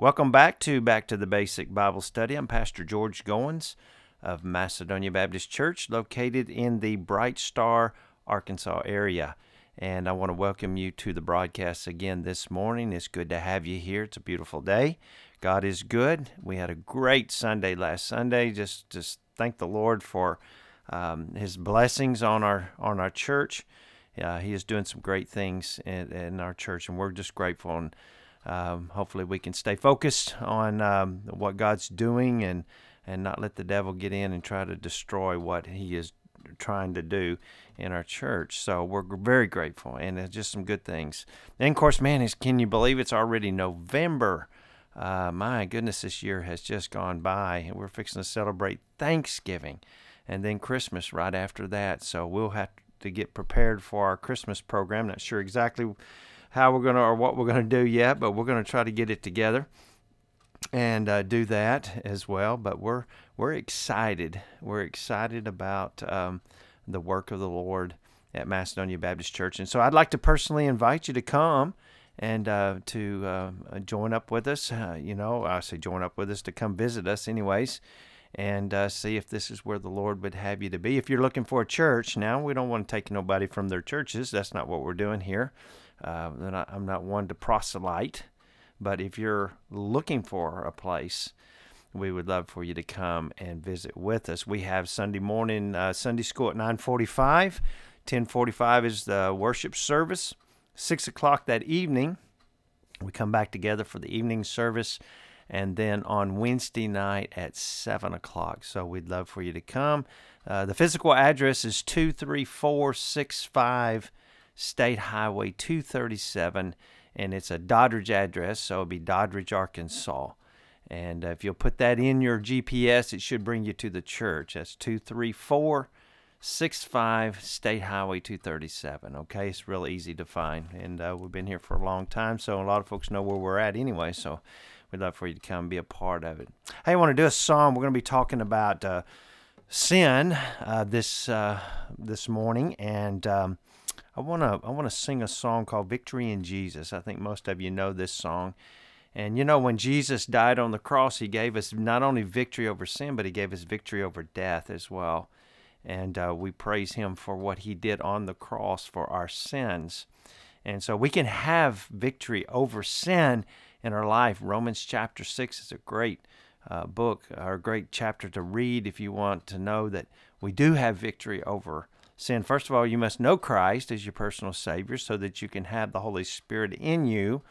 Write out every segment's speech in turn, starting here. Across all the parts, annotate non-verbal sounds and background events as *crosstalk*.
Welcome back to Back to the Basic Bible Study. I'm Pastor George Goins of Macedonia Baptist Church, located in the Bright Star, Arkansas area. And I want to welcome you to the broadcast again this morning. It's good to have you here. It's a beautiful day. God is good. We had a great Sunday last Sunday. Just just thank the Lord for um, His blessings on our on our church. Uh, he is doing some great things in, in our church, and we're just grateful and um, hopefully, we can stay focused on um, what God's doing and and not let the devil get in and try to destroy what He is trying to do in our church. So we're very grateful, and just some good things. And of course, man, is can you believe it's already November? Uh, my goodness, this year has just gone by, and we're fixing to celebrate Thanksgiving, and then Christmas right after that. So we'll have to get prepared for our Christmas program. Not sure exactly how we're going to or what we're going to do yet, but we're going to try to get it together and uh, do that as well. But we're we're excited. We're excited about um, the work of the Lord at Macedonia Baptist Church, and so I'd like to personally invite you to come and uh, to uh, join up with us. Uh, you know, I say join up with us to come visit us, anyways. And uh, see if this is where the Lord would have you to be. If you're looking for a church, now we don't want to take nobody from their churches. That's not what we're doing here. Uh, not, I'm not one to proselyte, but if you're looking for a place, we would love for you to come and visit with us. We have Sunday morning uh, Sunday school at 9:45. 10:45 is the worship service. Six o'clock that evening, we come back together for the evening service, and then on Wednesday night at seven o'clock. So we'd love for you to come. Uh, the physical address is 23465 State Highway 237, and it's a Doddridge address, so it'll be Doddridge, Arkansas. And uh, if you'll put that in your GPS, it should bring you to the church. That's 23465 State Highway 237. Okay, it's real easy to find. And uh, we've been here for a long time, so a lot of folks know where we're at anyway. So we'd love for you to come be a part of it. Hey, I want to do a song. We're going to be talking about uh, sin uh, this uh, this morning. And. Um, I want to I want to sing a song called Victory in Jesus. I think most of you know this song. And you know when Jesus died on the cross, he gave us not only victory over sin, but he gave us victory over death as well. And uh, we praise him for what he did on the cross for our sins. And so we can have victory over sin in our life. Romans chapter 6 is a great uh, book or a great chapter to read if you want to know that we do have victory over sin. First of all, you must know Christ as your personal Savior so that you can have the Holy Spirit in you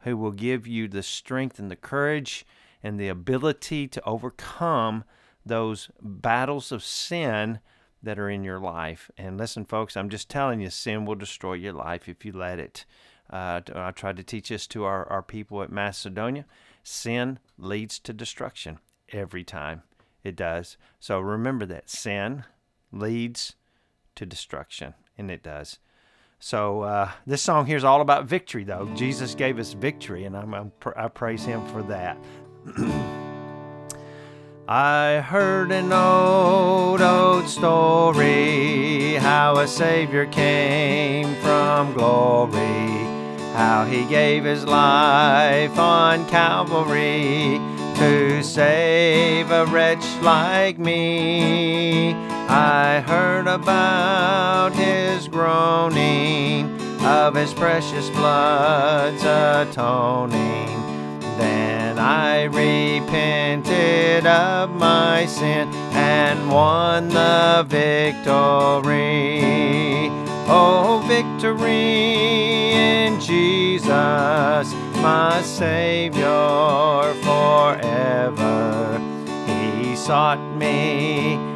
who will give you the strength and the courage and the ability to overcome those battles of sin that are in your life. And listen, folks, I'm just telling you, sin will destroy your life if you let it. Uh, I tried to teach this to our, our people at Macedonia. Sin leads to destruction every time. It does. So remember that sin leads to destruction, and it does. So uh, this song here is all about victory, though. Jesus gave us victory, and I'm, I'm i praise Him for that. *clears throat* I heard an old, old story how a Savior came from glory, how He gave His life on Calvary to save a wretch like me. I heard about his groaning, of his precious blood's atoning. Then I repented of my sin and won the victory. Oh, victory in Jesus, my Savior forever. He sought me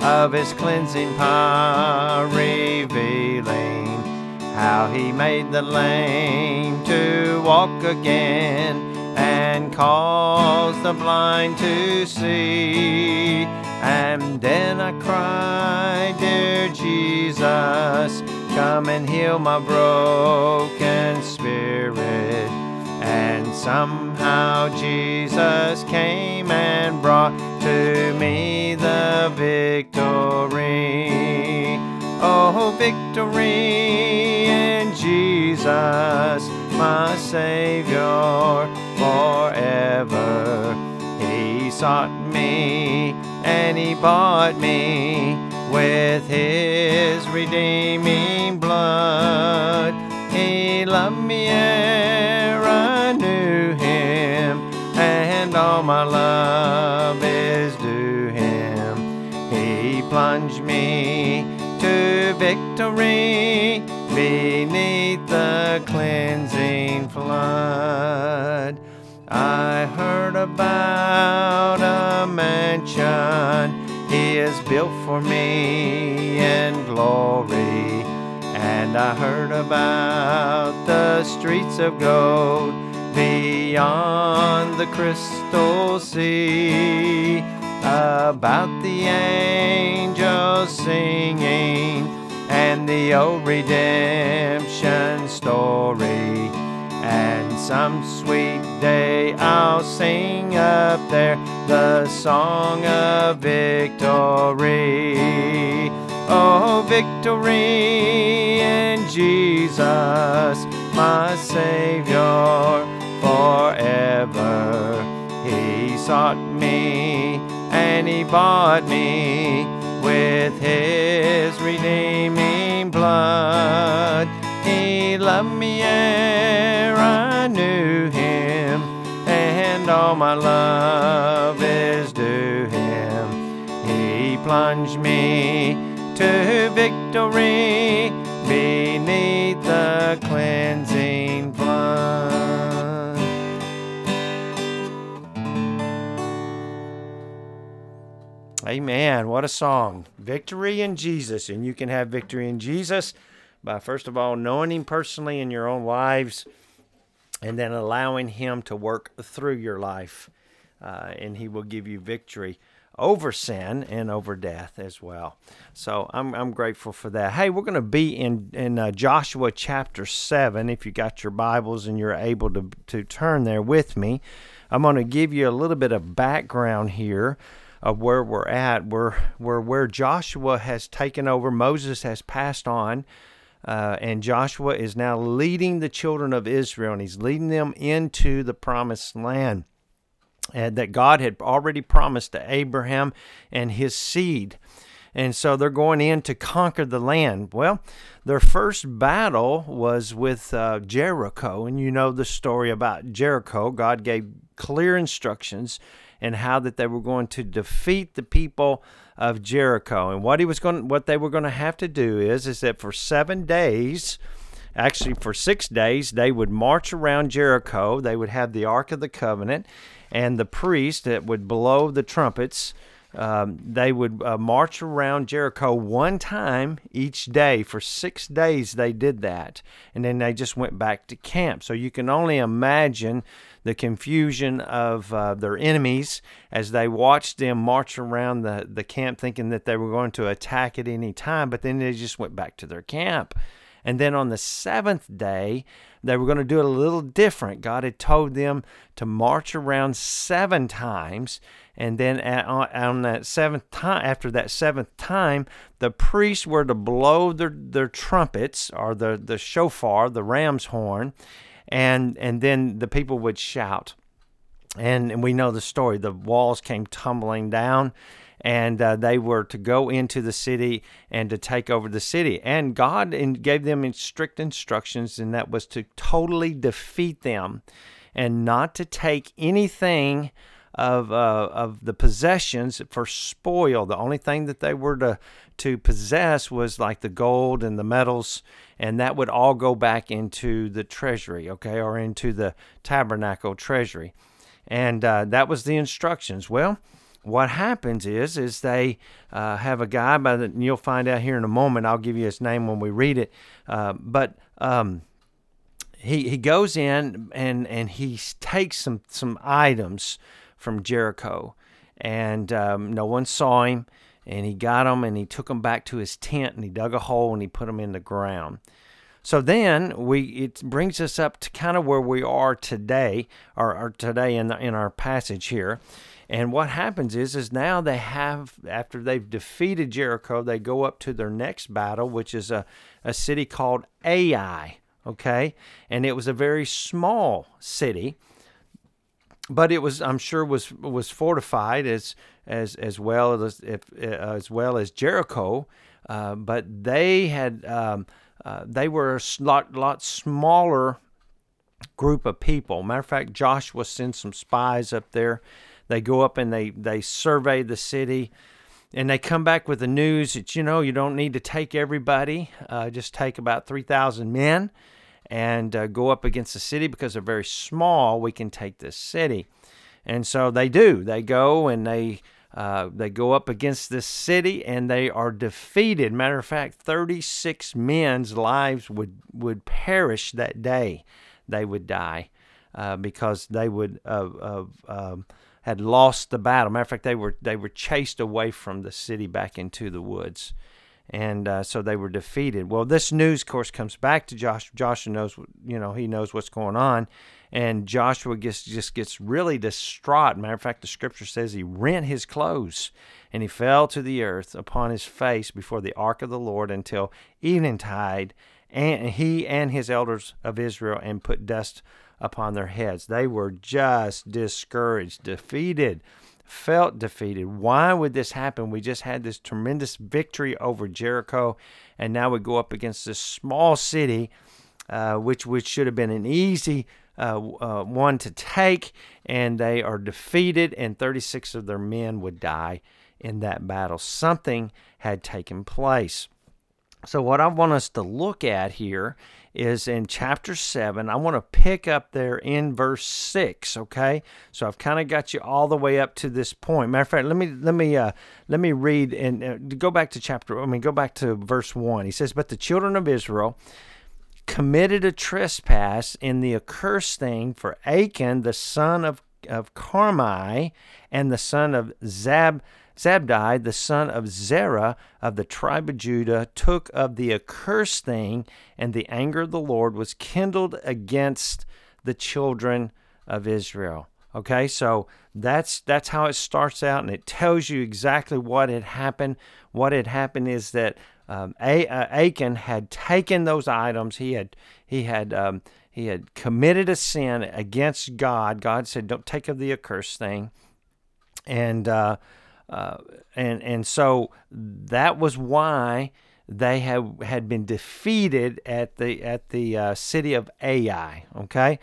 of his cleansing power revealing, how he made the lame to walk again and cause the blind to see. And then I cried, Dear Jesus, come and heal my broken spirit. And somehow Jesus came and brought to me victory. Oh, victory in Jesus, my Savior forever. He sought me and he bought me with his redeeming blood. He loved me ere I knew him, and all my love is due. He plunged me to victory beneath the cleansing flood. I heard about a mansion he has built for me in glory. And I heard about the streets of gold beyond the crystal sea, about the angels singing and the old redemption story. And some sweet day I'll sing up there the song of victory. Oh, victory in Jesus, my Savior forever. He sought and he bought me with his redeeming blood. He loved me ere I knew him, and all my love is due him. He plunged me to victory beneath the cleansing Amen. What a song. Victory in Jesus. And you can have victory in Jesus by, first of all, knowing Him personally in your own lives and then allowing Him to work through your life. Uh, and He will give you victory over sin and over death as well. So I'm, I'm grateful for that. Hey, we're going to be in, in uh, Joshua chapter 7. If you got your Bibles and you're able to, to turn there with me, I'm going to give you a little bit of background here of where we're at. We're, we're where Joshua has taken over, Moses has passed on. Uh, and Joshua is now leading the children of Israel, and he's leading them into the promised land and that God had already promised to Abraham and his seed. And so they're going in to conquer the land. Well, their first battle was with uh, Jericho. And you know the story about Jericho. God gave clear instructions and how that they were going to defeat the people of Jericho. And what he was going what they were going to have to do is is that for 7 days actually for 6 days they would march around Jericho. They would have the ark of the covenant and the priest that would blow the trumpets. Um, they would uh, march around Jericho one time each day. For six days, they did that. And then they just went back to camp. So you can only imagine the confusion of uh, their enemies as they watched them march around the, the camp thinking that they were going to attack at any time. But then they just went back to their camp. And then on the seventh day, they were going to do it a little different. God had told them to march around seven times. And then at, on that seventh time, after that seventh time, the priests were to blow their, their trumpets or the, the shofar, the ram's horn, and, and then the people would shout. And, and we know the story. The walls came tumbling down and uh, they were to go into the city and to take over the city. And God gave them strict instructions, and that was to totally defeat them and not to take anything of uh, of the possessions for spoil. The only thing that they were to to possess was like the gold and the metals, and that would all go back into the treasury, okay, or into the tabernacle treasury. And uh, that was the instructions. Well, what happens is is they uh, have a guy by the and you'll find out here in a moment i'll give you his name when we read it uh, but um, he, he goes in and, and he takes some, some items from Jericho, and um, no one saw him. And he got them and he took them back to his tent and he dug a hole and he put them in the ground. So then we it brings us up to kind of where we are today, or, or today in the, in our passage here. And what happens is, is now they have, after they've defeated Jericho, they go up to their next battle, which is a, a city called Ai. Okay. And it was a very small city, but it was, I'm sure, was was fortified as as as well as if, uh, as well as Jericho. Uh, but they had um, uh, they were a lot lot smaller group of people. Matter of fact, Joshua sent some spies up there they go up and they they survey the city, and they come back with the news that you know you don't need to take everybody, uh, just take about three thousand men, and uh, go up against the city because they're very small. We can take this city, and so they do. They go and they. Uh, they go up against this city and they are defeated. Matter of fact, 36 men's lives would, would perish that day. They would die uh, because they would um, had lost the battle. Matter of fact, they were they were chased away from the city back into the woods, and uh, so they were defeated. Well, this news, of course, comes back to Joshua. Joshua knows, you know, he knows what's going on, and Joshua gets just gets really distraught. Matter of fact, the scripture says he rent his clothes and he fell to the earth upon his face before the ark of the Lord until eventide, and he and his elders of Israel, and put dust upon their heads. They were just discouraged, defeated, felt defeated. Why would this happen? We just had this tremendous victory over Jericho, and now we go up against this small city, uh, which which should have been an easy uh, uh, one to take, and they are defeated, and 36 of their men would die in that battle. Something had taken place. So, what I want us to look at here is in chapter 7. I want to pick up there in verse 6, okay? So I've kind of got you all the way up to this point. Matter of fact, let me let me uh, let me read and uh, go back to chapter I mean go back to verse 1. He says, "But the children of Israel committed a trespass in the accursed thing for Achan the son of of Carmi and the son of Zab Zabdi, the son of Zerah of the tribe of Judah, took of the accursed thing, and the anger of the Lord was kindled against the children of Israel. Okay, so that's that's how it starts out, and it tells you exactly what had happened. What had happened is that um, uh, Achan had taken those items. He had he had um, he had committed a sin against God. God said, "Don't take of the accursed thing," and uh, uh, and and so that was why they have had been defeated at the at the uh, city of Ai. Okay,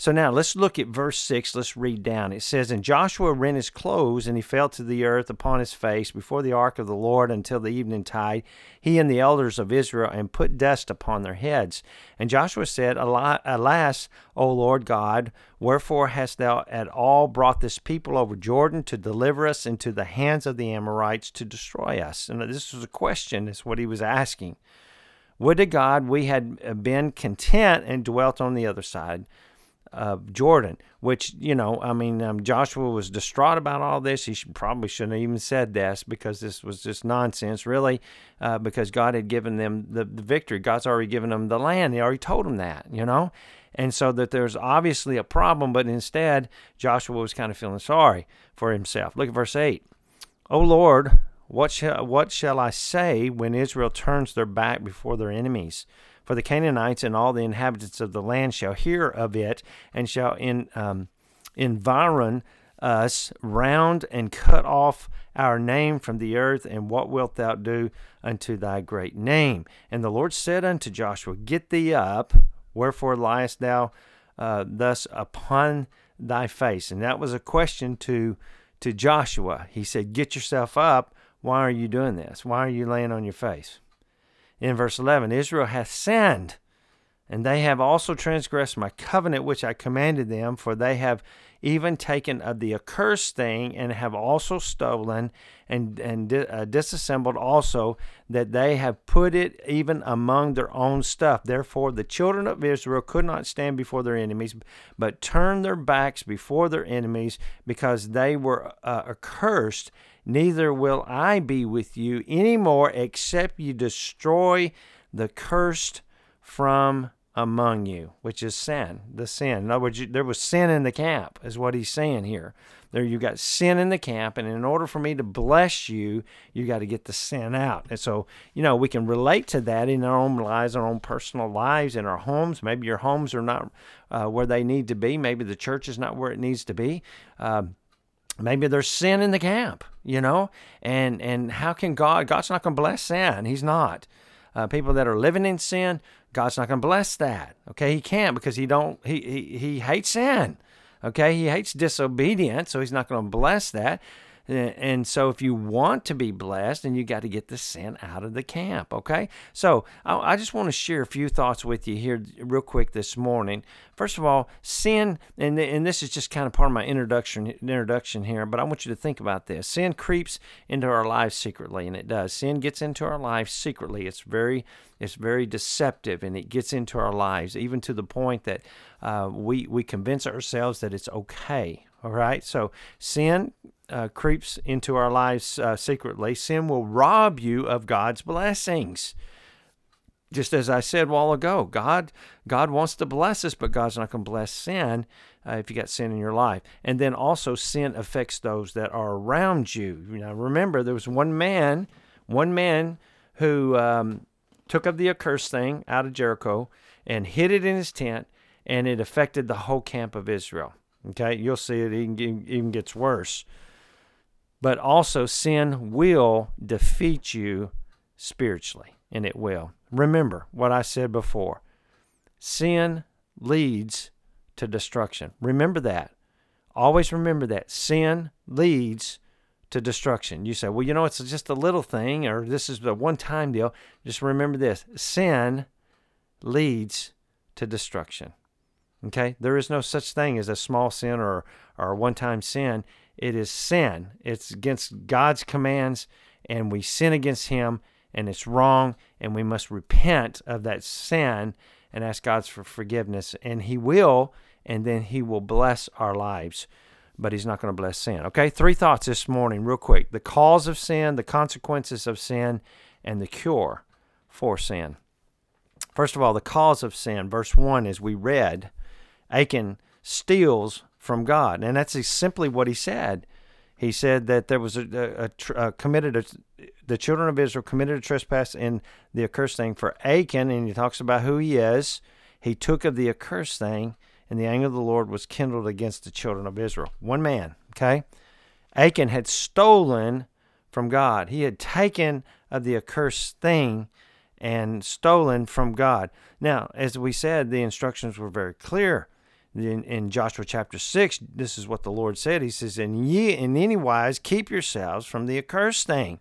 so now let's look at verse 6. Let's read down. It says, And Joshua rent his clothes, and he fell to the earth upon his face before the ark of the Lord until the evening tide, he and the elders of Israel, and put dust upon their heads. And Joshua said, Alas, O Lord God, wherefore hast thou at all brought this people over Jordan to deliver us into the hands of the Amorites to destroy us? And this was a question, is what he was asking. Would to God we had been content and dwelt on the other side of Jordan, which, you know, I mean, um, Joshua was distraught about all this. He should, probably shouldn't have even said this because this was just nonsense, really, uh, because God had given them the, the victory. God's already given them the land. He already told them that, you know? And so that there's obviously a problem, but instead, Joshua was kind of feeling sorry for himself. Look at verse 8. O Lord, what shall, what shall I say when Israel turns their back before their enemies? For the Canaanites and all the inhabitants of the land shall hear of it, and shall in, um, environ us round and cut off our name from the earth. And what wilt thou do unto thy great name? And the Lord said unto Joshua, Get thee up, wherefore liest thou uh, thus upon thy face? And that was a question to to Joshua. He said, Get yourself up. Why are you doing this? Why are you laying on your face? In verse 11 Israel hath sinned, and they have also transgressed my covenant which I commanded them, for they have even taken of the accursed thing, and have also stolen and, and uh, disassembled also, that they have put it even among their own stuff. Therefore, the children of Israel could not stand before their enemies, but turned their backs before their enemies, because they were uh, accursed. Neither will I be with you any more, except you destroy the cursed from among you, which is sin, the sin. In other words, there was sin in the camp, is what he's saying here. There, you got sin in the camp, and in order for me to bless you, you got to get the sin out. And so, you know, we can relate to that in our own lives, our own personal lives, in our homes. Maybe your homes are not uh, where they need to be. Maybe the church is not where it needs to be. Um, maybe there's sin in the camp, you know, and and how can God? God's not going to bless sin. He's not. Uh, people that are living in sin, God's not going to bless that. Okay, He can't because He don't. He He, he hates sin. Okay, He hates disobedience, so He's not going to bless that. And so, if you want to be blessed, then you got to get the sin out of the camp. Okay. So, I just want to share a few thoughts with you here, real quick, this morning. First of all, sin, and and this is just kind of part of my introduction introduction here, but I want you to think about this. Sin creeps into our lives secretly, and it does. Sin gets into our lives secretly. It's very it's very deceptive, and it gets into our lives, even to the point that uh, we we convince ourselves that it's okay. All right. So sin uh, creeps into our lives uh, secretly, sin will rob you of God's blessings. Just as I said a while ago, God God wants to bless us, but God's not going to bless sin uh, if you got sin in your life. And then also, sin affects those that are around you. Now, remember, there was one man, one man who um, took up the accursed thing out of Jericho and hid it in his tent, and it affected the whole camp of Israel. Okay, you'll see it even, even gets worse but also sin will defeat you spiritually, and it will. Remember what I said before sin leads to destruction. Remember that. Always remember that. Sin leads to destruction. You say, well, you know, it's just a little thing, or this is a one time deal. Just remember this sin leads to destruction. Okay? There is no such thing as a small sin or, or a one time sin. It is sin. It's against God's commands, and we sin against Him, and it's wrong, and we must repent of that sin and ask God for forgiveness. And He will, and then He will bless our lives. But He's not going to bless sin. Okay, three thoughts this morning, real quick the cause of sin, the consequences of sin, and the cure for sin. First of all, the cause of sin. Verse 1, as we read, Achan steals from God. And that's simply what he said. He said that there was a, a, a, a uh, committed a, the children of Israel committed a trespass in the accursed thing for Achan, and he talks about who he is. He took of the accursed thing, and the anger of the Lord was kindled against the children of Israel. One man, okay? Achan had stolen from God. He had taken of the accursed thing and stolen from God. Now, as we said, the instructions were very clear in, in Joshua chapter 6, this is what the Lord said. He says, And ye in any wise keep yourselves from the accursed thing.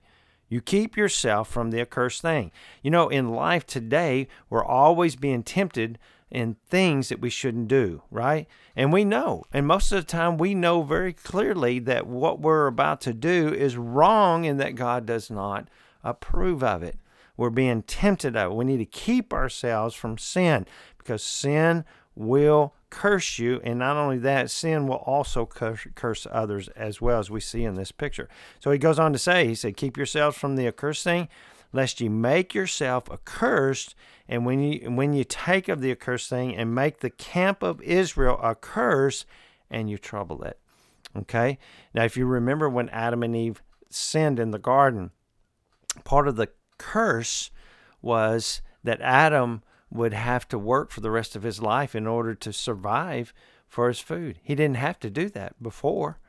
You keep yourself from the accursed thing. You know, in life today, we're always being tempted in things that we shouldn't do, right? And we know, and most of the time, we know very clearly that what we're about to do is wrong and that God does not approve of it. We're being tempted of it. We need to keep ourselves from sin because sin will curse you. And not only that, sin will also curse, curse others as well, as we see in this picture. So he goes on to say, he said, Keep yourselves from the accursed thing, lest you make yourself accursed. And when you when you take of the accursed thing and make the camp of Israel a curse, and you trouble it. Okay? Now if you remember when Adam and Eve sinned in the garden, part of the curse was that Adam would have to work for the rest of his life in order to survive for his food. He didn't have to do that before.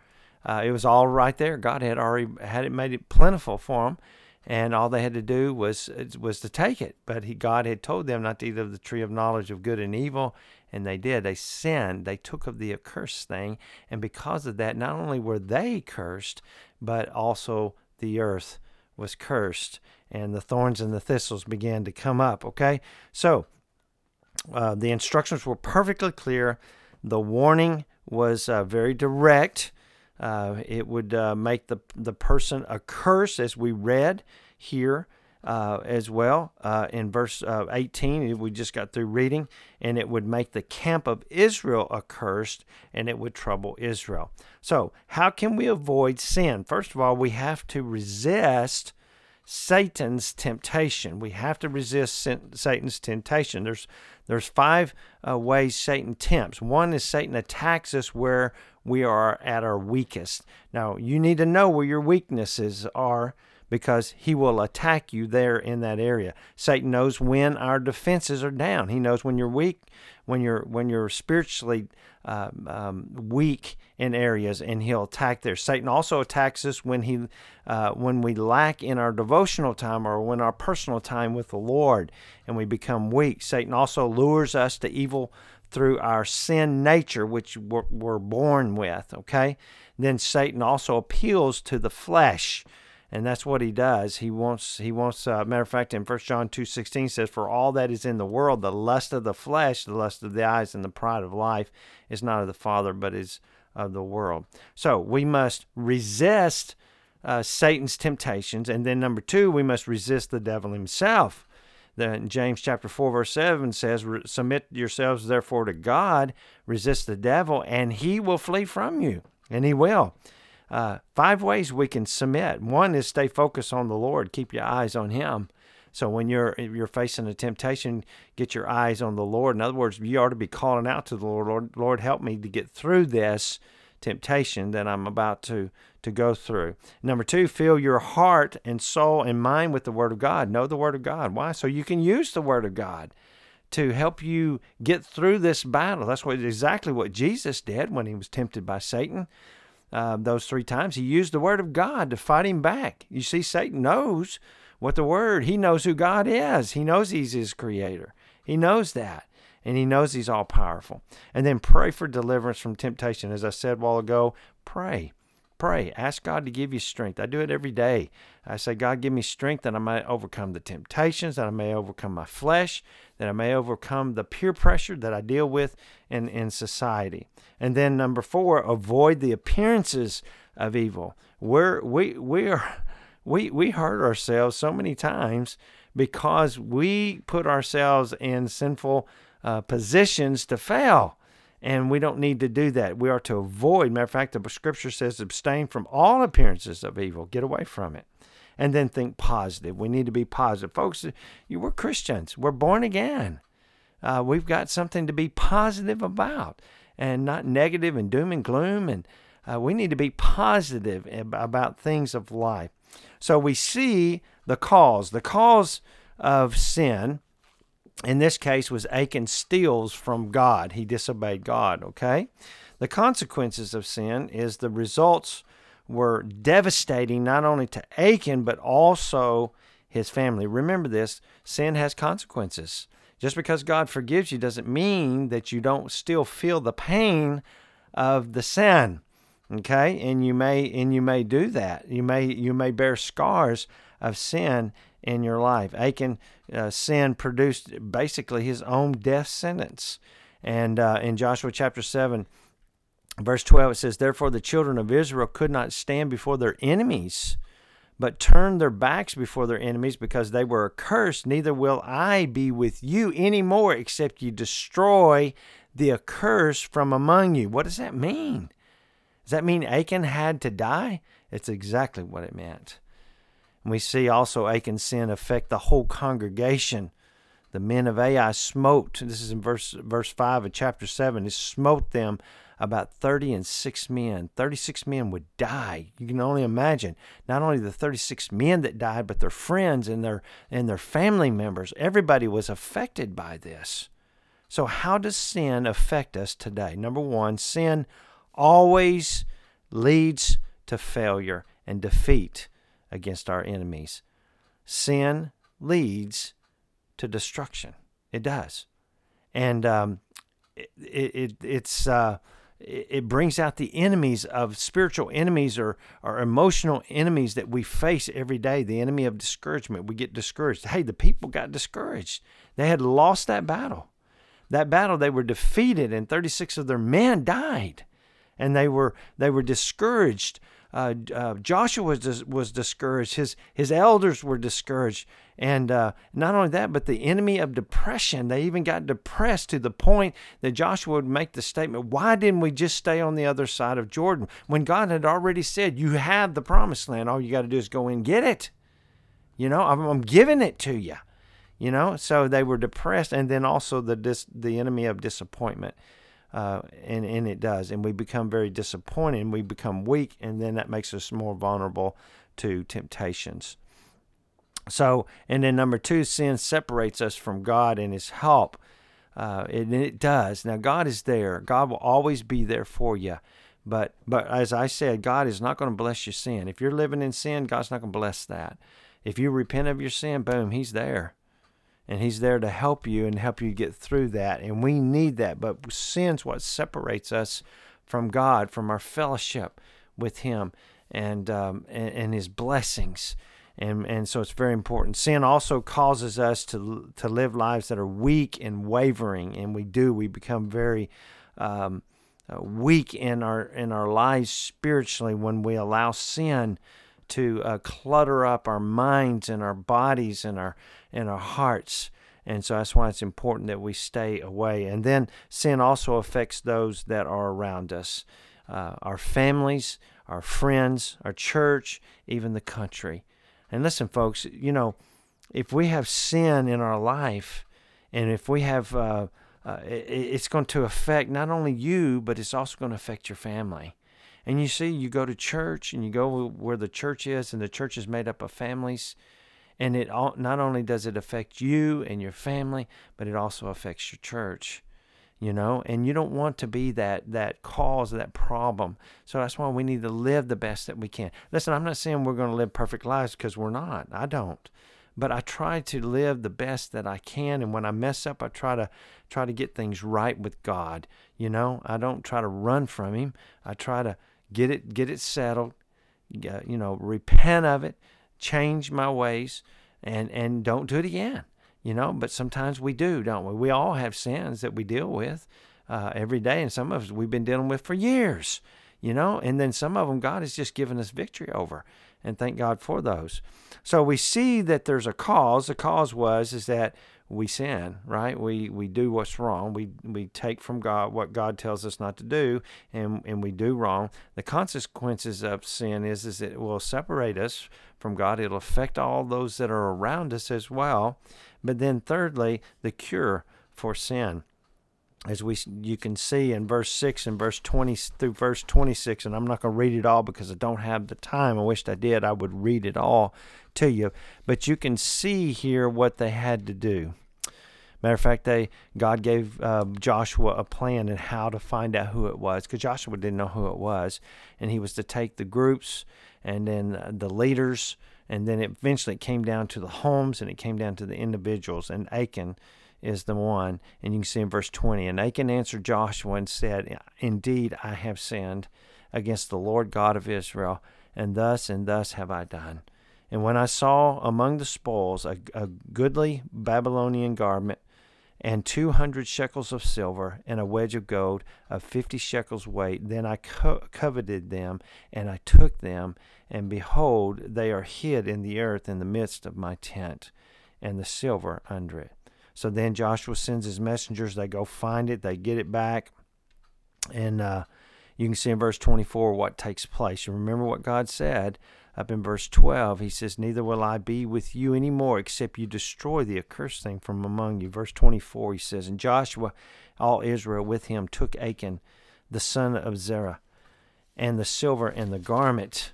Uh, it was all right there. God had already had it made it plentiful for him, and all they had to do was was to take it. But he, God had told them not to eat of the tree of knowledge of good and evil, and they did. They sinned. They took of the accursed thing, and because of that, not only were they cursed, but also the earth was cursed and the thorns and the thistles began to come up. Okay, so uh, the instructions were perfectly clear. The warning was uh, very direct. Uh, it would uh, make the the person a curse, as we read here uh, as well uh, in verse uh, 18. We just got through reading, and it would make the camp of Israel accursed, and it would trouble Israel. So, how can we avoid sin? First of all, we have to resist Satan's temptation. We have to resist Satan's temptation. There's there's five uh, ways Satan tempts. One is Satan attacks us where we are at our weakest. Now, you need to know where your weaknesses are because he will attack you there in that area. Satan knows when our defenses are down. He knows when you're weak, when you're when you're spiritually uh, um, weak in areas, and he'll attack there. Satan also attacks us when he uh, when we lack in our devotional time or when our personal time with the Lord, and we become weak. Satan also lures us to evil through our sin nature, which we're, we're born with. Okay, then Satan also appeals to the flesh and that's what he does. He wants he wants. Uh, matter of fact, in First John two sixteen says, "For all that is in the world, the lust of the flesh, the lust of the eyes, and the pride of life, is not of the Father, but is of the world." So we must resist uh, Satan's temptations, and then number two, we must resist the devil himself. Then James chapter 4 verse 7 says, "Submit yourselves therefore to God, resist the devil, and he will flee from you." And he will. Uh, five ways we can submit. One is stay focused on the Lord. Keep your eyes on Him. So when you're you're facing a temptation, get your eyes on the Lord. In other words, you ought to be calling out to the Lord. Lord, Lord, help me to get through this temptation that I'm about to to go through. Number two, fill your heart and soul and mind with the Word of God. Know the Word of God. Why? So you can use the Word of God to help you get through this battle. That's what exactly what Jesus did when he was tempted by Satan uh, those three times, he used the word of God to fight him back. You see, Satan knows what the word, he knows who God is. He knows he's his creator. He knows that. And he knows he's all powerful. And then pray for deliverance from temptation. As I said a while ago, pray. Pray. Ask God to give you strength. I do it every day. I say, God, give me strength that I may overcome the temptations, that I may overcome my flesh, that I may overcome the peer pressure that I deal with in, in society. And then number four, avoid the appearances of evil. We're, we, we, are, *laughs* we, we hurt ourselves so many times because we put ourselves in sinful uh, positions to fail. And we don't need to do that. We are to avoid. Matter of fact, the scripture says, abstain from all appearances of evil. Get away from it. And then think positive. We need to be positive. Folks, you, we're Christians. We're born again. Uh, we've got something to be positive about and not negative and doom and gloom. And uh, we need to be positive about things of life. So we see the cause. The cause of sin, in this case, was Achan steals from God. He disobeyed God, okay? The consequences of sin is the results were devastating not only to Achan, but also his family. Remember this sin has consequences. Just because God forgives you doesn't mean that you don't still feel the pain of the sin. Okay? And you may and you may do that. You may you may bear scars of sin in your life. Achan uh, sin produced basically his own death sentence. And uh, in Joshua chapter 7 verse 12 it says therefore the children of Israel could not stand before their enemies but turned their backs before their enemies because they were accursed. Neither will I be with you any more, except you destroy the accursed from among you. What does that mean? Does that mean Achan had to die? It's exactly what it meant. And we see also Achan's sin affect the whole congregation. The men of Ai smote, this is in verse verse 5 of chapter 7, he smote them about 30 and 6 men. 36 men would die. You can only imagine not only the 36 men that died, but their friends and their and their family members. Everybody was affected by this. So how does sin affect us today? Number 1, sin always leads to failure and defeat against our enemies. Sin leads to destruction. It does. And um, it, it, it's uh, it brings out the enemies of spiritual enemies or, or emotional enemies that we face every day the enemy of discouragement. We get discouraged. Hey the people got discouraged. They had lost that battle. That battle they were defeated and 36 of their men died. And they were they were discouraged. Uh, uh, Joshua was was discouraged. His his elders were discouraged, and uh, not only that, but the enemy of depression. They even got depressed to the point that Joshua would make the statement, "Why didn't we just stay on the other side of Jordan when God had already said you have the promised land? All you got to do is go and get it. You know, I'm, I'm giving it to you." You know, so they were depressed, and then also the dis, the enemy of disappointment uh, and and it does, and we become very disappointed, and we become weak, and then that makes us more vulnerable to temptations. So, and then number two, sin separates us from God and His help. Uh, and it does. Now, God is there. God will always be there for you. But, but as I said, God is not going to bless your sin. If you're living in sin, God's not going to bless that. If you repent of your sin, boom, He's there and he's there to help you and help you get through that and we need that. But sin's what separates us from god from our fellowship with him and um, and, and, his blessings. And and so it's very important. Sin also causes us to to live lives that are weak and wavering and we do. We become very um, uh, weak in our in our lives spiritually when we allow sin to uh, clutter up our minds and our bodies and our and our hearts. And so that's why it's important that we stay away. And then sin also affects those that are around us uh, our families, our friends, our church, even the country. And listen, folks, you know, if we have sin in our life, and if we have, uh, uh, it, it's going to affect not only you, but it's also going to affect your family. And you see, you go to church and you go where the church is, and the church is made up of families. And it all, not only does it affect you and your family but it also affects your church you know? And you don't want to be that that cause that problem. So that's why we need to live the best that we can. Listen i'm not saying we're going to live perfect lives because we're not. I don't. But i try to live the best that i can and when i mess up i try to try to get things right with god you know? I don't try to run from him. I try to get it get it settled you know repent of it change my ways and and don't do it again you know? But sometimes we do don't we? We all have sins that we deal with uh, every day and some of us we've been dealing with for years you know? And then some of them god has just given us victory over and thank god for those. So we see that there's a cause. The cause was is that we sin, right? We we do what's wrong. We we take from God what God tells us not to do, and and we do wrong. The consequences of sin is is it will separate us from God. It'll affect all those that are around us as well. But then thirdly, the cure for sin as we you can see in verse 6 and verse 20 through verse 26 and I'm not going to read it all because I don't have the time. I wished I did. I would read it all to you. But you can see here what they had to do. Matter of fact they God gave uh, Joshua a plan and how to find out who it was because Joshua didn't know who it was and he was to take the groups and then the leaders and then eventually it came down to the homes and it came down to the individuals. And Achan is the one. And you can see in verse 20, and Achan answered Joshua and said, Indeed, I have sinned against the Lord God of Israel, and thus and thus have I done. And when I saw among the spoils a, a goodly Babylonian garment, and two hundred shekels of silver, and a wedge of gold of fifty shekels weight, then I co- coveted them, and I took them, and behold, they are hid in the earth in the midst of my tent, and the silver under it. So then Joshua sends his messengers. They go find it. They get it back. And uh, you can see in verse 24 what takes place. You remember what God said up in verse 12. He says, Neither will I be with you anymore, except you destroy the accursed thing from among you. Verse 24, he says, And Joshua, all Israel with him, took Achan, the son of Zerah, and the silver and the garment,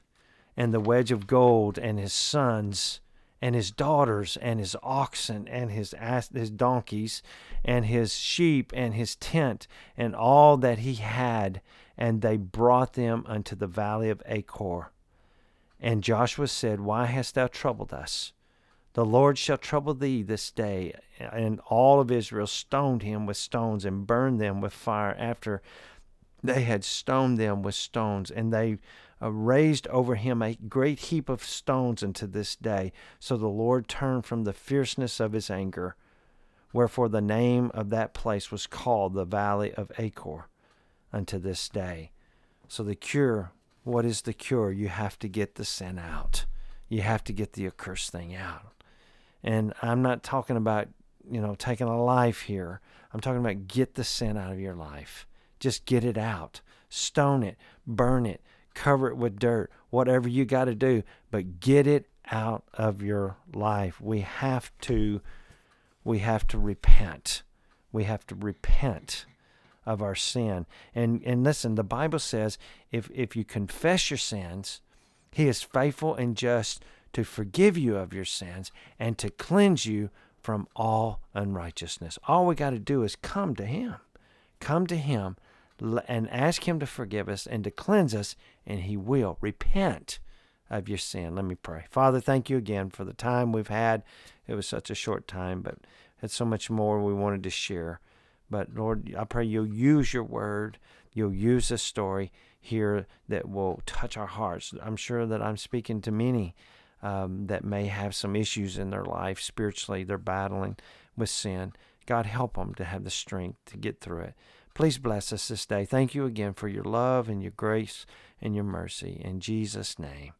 and the wedge of gold, and his sons, and his daughters and his oxen and his ass, his donkeys and his sheep and his tent and all that he had and they brought them unto the valley of Achor. And Joshua said why hast thou troubled us? The Lord shall trouble thee this day. And all of Israel stoned him with stones and burned them with fire after they had stoned them with stones. And they uh, raised over him a great heap of stones unto this day. So the Lord turned from the fierceness of his anger. Wherefore the name of that place was called the Valley of Achor unto this day. So the cure, what is the cure? You have to get the sin out. You have to get the accursed thing out. And I'm not talking about, you know, taking a life here. I'm talking about get the sin out of your life. Just get it out. Stone it, burn it, cover it with dirt, whatever you got to do, but get it out of your life. We have to we have to repent. We have to repent of our sin. And and listen, the Bible says if if you confess your sins, he is faithful and just to forgive you of your sins and to cleanse you from all unrighteousness. All we got to do is come to him. Come to him and ask him to forgive us and to cleanse us and he will. Repent of your sin. Let me pray. Father, thank you again for the time we've had. It was such a short time, but had so much more we wanted to share. But Lord, I pray you'll use your word. You'll use this story here that will touch our hearts. I'm sure that I'm speaking to many um, that may have some issues in their life spiritually. They're battling with sin. God, help them to have the strength to get through it. Please bless us this day. Thank you again for your love and your grace and your mercy. In Jesus' name,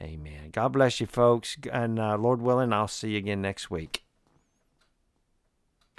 amen. God bless you, folks. And uh, Lord willing, I'll see you again next week.